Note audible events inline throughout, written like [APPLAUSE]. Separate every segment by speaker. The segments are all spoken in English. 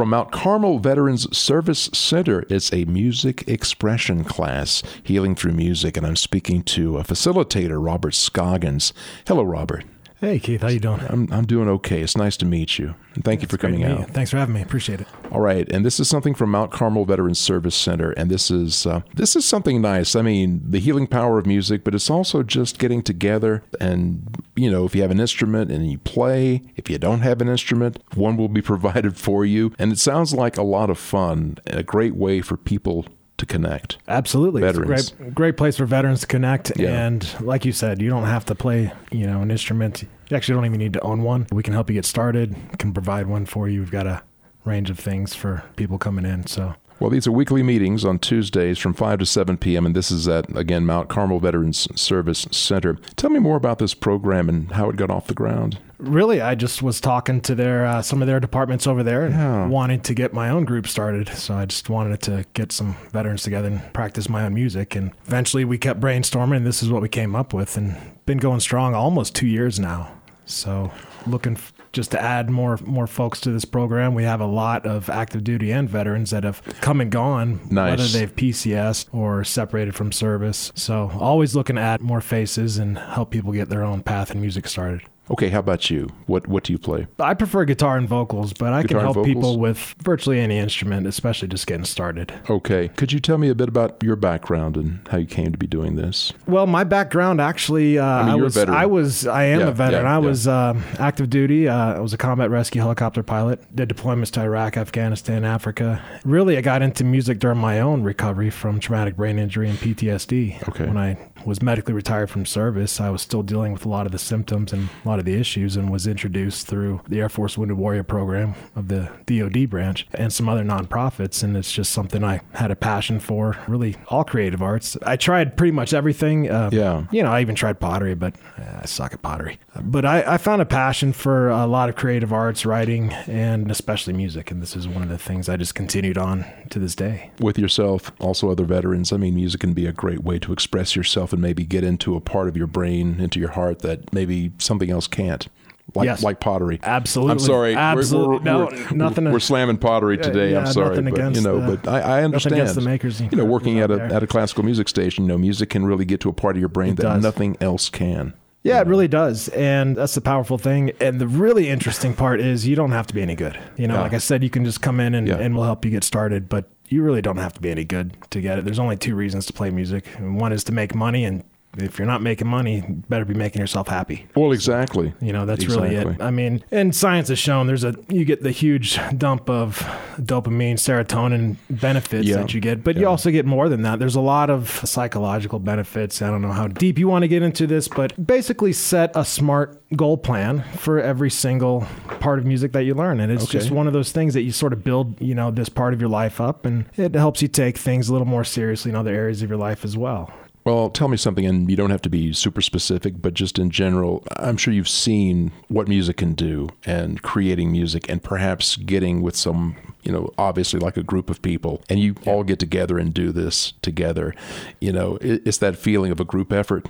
Speaker 1: From Mount Carmel Veterans Service Center, it's a music expression class, Healing Through Music, and I'm speaking to a facilitator, Robert Scoggins. Hello, Robert.
Speaker 2: Hey Keith, how you doing?
Speaker 1: I'm, I'm doing okay. It's nice to meet you. And thank you for coming out.
Speaker 2: Thanks for having me. Appreciate it.
Speaker 1: All right, and this is something from Mount Carmel Veterans Service Center, and this is uh, this is something nice. I mean, the healing power of music, but it's also just getting together and you know, if you have an instrument and you play, if you don't have an instrument, one will be [LAUGHS] provided for you, and it sounds like a lot of fun, a great way for people to connect.
Speaker 2: Absolutely.
Speaker 1: Veterans.
Speaker 2: Great, great place for veterans to connect.
Speaker 1: Yeah.
Speaker 2: And like you said, you don't have to play, you know, an instrument. You actually don't even need to own one. We can help you get started, can provide one for you. We've got a range of things for people coming in. So
Speaker 1: Well, these are weekly meetings on Tuesdays from 5 to 7 p.m., and this is at, again, Mount Carmel Veterans Service Center. Tell me more about this program and how it got off the ground.
Speaker 2: really, I just was talking to their uh, some of their departments over there and
Speaker 1: Yeah.
Speaker 2: wanted to get my own group started. So I just wanted to get some veterans together and practice my own music. And eventually, we kept brainstorming, and this is what we came up with, and been going strong almost two years now. So looking f- just to add more more folks to this program. We have a lot of active duty and veterans that have come and gone,
Speaker 1: Nice.
Speaker 2: whether they've PCS or separated from service. So always looking to add more faces and help people get their own path in music started.
Speaker 1: Okay, how about you? What what do you play?
Speaker 2: I prefer guitar and vocals, but I
Speaker 1: Guitar
Speaker 2: can help people with virtually any instrument, especially just getting started.
Speaker 1: Okay, could you tell me a bit about your background and how you came to be doing this?
Speaker 2: Well, my background actually, uh, I,
Speaker 1: mean, a
Speaker 2: was,
Speaker 1: veteran.
Speaker 2: I was, I am
Speaker 1: Yeah,
Speaker 2: a veteran.
Speaker 1: yeah,
Speaker 2: I
Speaker 1: yeah.
Speaker 2: was um active duty. Uh, I was a combat rescue helicopter pilot. Did deployments to Iraq, Afghanistan, Africa. Really, I got into music during my own recovery from traumatic brain injury and PTSD.
Speaker 1: Okay.
Speaker 2: When I was medically retired from service, I was still dealing with a lot of the symptoms and a lot of the issues, and was introduced through the Air Force Wounded Warrior Program of the DoD branch and some other nonprofits. And it's just something I had a passion for. Really, all creative arts. I tried pretty much everything. Uh,
Speaker 1: Yeah.
Speaker 2: you know, I even tried pottery, but uh, I suck at pottery. But I, I found a passion for a lot of creative arts, writing, and especially music. And this is one of the things I just continued on to this day.
Speaker 1: With yourself, also other veterans, I mean, music can be a great way to express yourself and maybe get into a part of your brain, into your heart that maybe something else can't. Like,
Speaker 2: Yes.
Speaker 1: like pottery.
Speaker 2: Absolutely.
Speaker 1: I'm sorry. We're-
Speaker 2: Absolutely.
Speaker 1: We're,
Speaker 2: no,
Speaker 1: we're,
Speaker 2: nothing.
Speaker 1: We're slamming pottery today.
Speaker 2: yeah,
Speaker 1: I'm sorry, but you know,
Speaker 2: the-
Speaker 1: but I, I understand.
Speaker 2: against the makers
Speaker 1: you know, working at a
Speaker 2: there.
Speaker 1: at a classical music station, you know, music can really get to a part of your brain
Speaker 2: It
Speaker 1: that
Speaker 2: does.
Speaker 1: nothing else can.
Speaker 2: Yeah, it really does. And that's the powerful thing. And the really interesting part is you don't have to be any good. You know,
Speaker 1: Yeah.
Speaker 2: like I said, you can just come in and,
Speaker 1: Yeah.
Speaker 2: and we'll help you get started, but you really don't have to be any good to get it. There's only two reasons to play music. One is to make money. And if you're not making money, better be making yourself happy.
Speaker 1: Well, exactly.
Speaker 2: You know, that's really it. I mean, and science has shown there's a you get the huge dump of dopamine, serotonin benefits
Speaker 1: Yeah.
Speaker 2: that you get, but
Speaker 1: Yeah.
Speaker 2: you also get more than that. There's a lot of psychological benefits. I don't know how deep you want to get into this, but basically set a smart goal plan for every single part of music that you learn. And it's
Speaker 1: Okay.
Speaker 2: just one of those things that you sort of build, you know, this part of your life up and it helps you take things a little more seriously in other areas of your life as well.
Speaker 1: Well, tell me something, and you don't have to be super specific, but just in general, I'm sure you've seen what music can do and creating music and perhaps getting with some, you know, obviously like a group of people and you all get together and do this together. You know, it, it's that feeling of a group effort.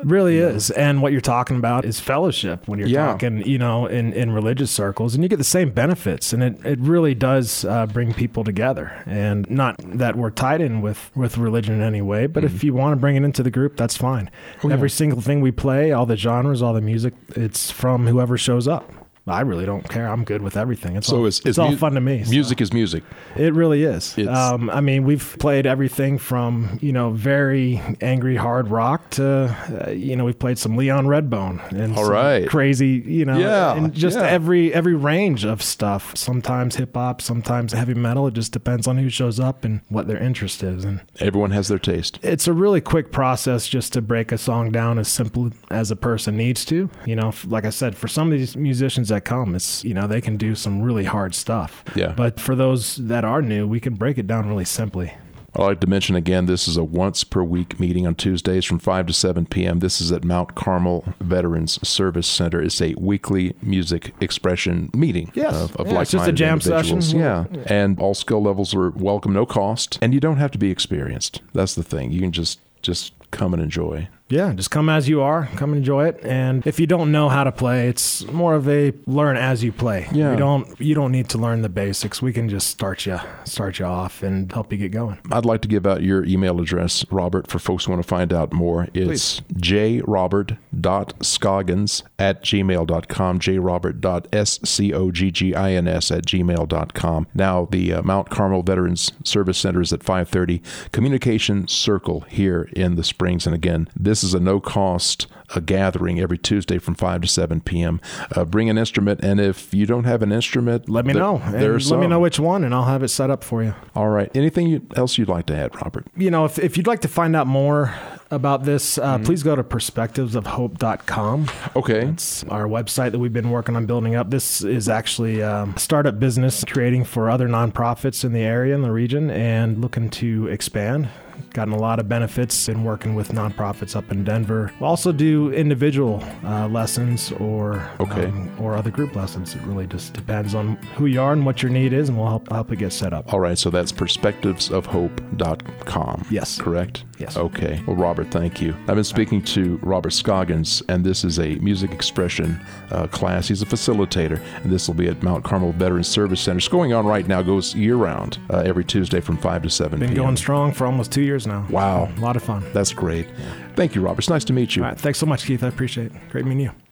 Speaker 2: It really is. And what you're talking about is fellowship when you're
Speaker 1: Yeah.
Speaker 2: talking, you know, in, in religious circles. And you get the same benefits. And it, it really does uh, bring people together. And not that we're tied in with, with religion in any way, but if you want to bring it into the group, that's fine.
Speaker 1: Oh, yeah.
Speaker 2: Every single thing we play, all the genres, all the music, it's from whoever shows up. I really don't care. I'm good with everything. It's
Speaker 1: So
Speaker 2: all,
Speaker 1: it's,
Speaker 2: it's, all
Speaker 1: mu-
Speaker 2: fun to me. so.
Speaker 1: Music is music.
Speaker 2: It really is. Um, I mean, we've played everything from you know very angry hard rock to uh, you know we've played some Leon Redbone and
Speaker 1: all right.
Speaker 2: crazy you know
Speaker 1: Yeah,
Speaker 2: and just
Speaker 1: yeah.
Speaker 2: every every range of stuff. Sometimes hip hop, sometimes heavy metal. It just depends on who shows up and what their interest is. And
Speaker 1: Everyone has their taste.
Speaker 2: it's a really quick process just to break a song down as simple as a person needs to. You know, like I said, for some of these musicians that come, it's you know they can do some really hard stuff.
Speaker 1: Yeah.
Speaker 2: But for those that are new, we can break it down really simply.
Speaker 1: I'd like to mention again, this is a once per week meeting on Tuesdays from 5 to 7 p.m. This is at Mount Carmel Veterans Service Center. It's a weekly music expression meeting
Speaker 2: Yes.
Speaker 1: of, of
Speaker 2: Yeah, it's just a jam session.
Speaker 1: individuals. Yeah. And all skill levels are welcome, no cost. And you don't have to be experienced. That's the thing. You can just just come and enjoy.
Speaker 2: Yeah, just come as you are. Come enjoy it. And if you don't know how to play, it's more of a learn as you play.
Speaker 1: Yeah.
Speaker 2: You don't you don't need to learn the basics. We can just start you start you off and help you get going.
Speaker 1: I'd like to give out your email address, Robert, for folks who want to find out more. It's jrobert.scoggins at gmail.com, jrobert.scoggins at gmail.com. Now, the uh, Mount Carmel Veterans Service Center is at 530 Communication Circle here in the Springs. And again, this is a no-cost uh, gathering every Tuesday from 5 to 7 p.m. Uh, bring an instrument, and if you don't have an instrument,
Speaker 2: Let me
Speaker 1: there-
Speaker 2: know.
Speaker 1: There's
Speaker 2: let me know which one and I'll have it set up for you.
Speaker 1: All right. Anything you, else you'd like to add, Robert?
Speaker 2: you know, if, if you'd like to find out more about this, uh,
Speaker 1: Mm-hmm.
Speaker 2: please go to perspectivesofhope.com.
Speaker 1: Okay.
Speaker 2: It's our website that we've been working on building up. This is actually um, a startup business creating for other nonprofits in the area, in the region, and looking to expand. Gotten a lot of benefits in working with nonprofits up in Denver. We'll also do individual uh, lessons or
Speaker 1: Okay.
Speaker 2: um, or other group lessons. It really just depends on who you are and what your need is, and we'll help help it get set up.
Speaker 1: All right, so that's perspectivesofhope.com.
Speaker 2: Yes.
Speaker 1: Correct?
Speaker 2: Yes.
Speaker 1: Okay. Well, Robert, thank you. I've been speaking to Robert Scoggins, and this is a music expression uh, class. He's a facilitator, and this will be at Mount Carmel Veterans Service Center. It's going on right now, goes year round, uh, every Tuesday from 5 to 7
Speaker 2: Been
Speaker 1: p.m.
Speaker 2: going strong for almost two years now.
Speaker 1: Wow.
Speaker 2: A lot of fun.
Speaker 1: That's great. Thank you, Robert. It's nice to meet you.
Speaker 2: All right. Thanks so much, Keith. I appreciate it. Great meeting you.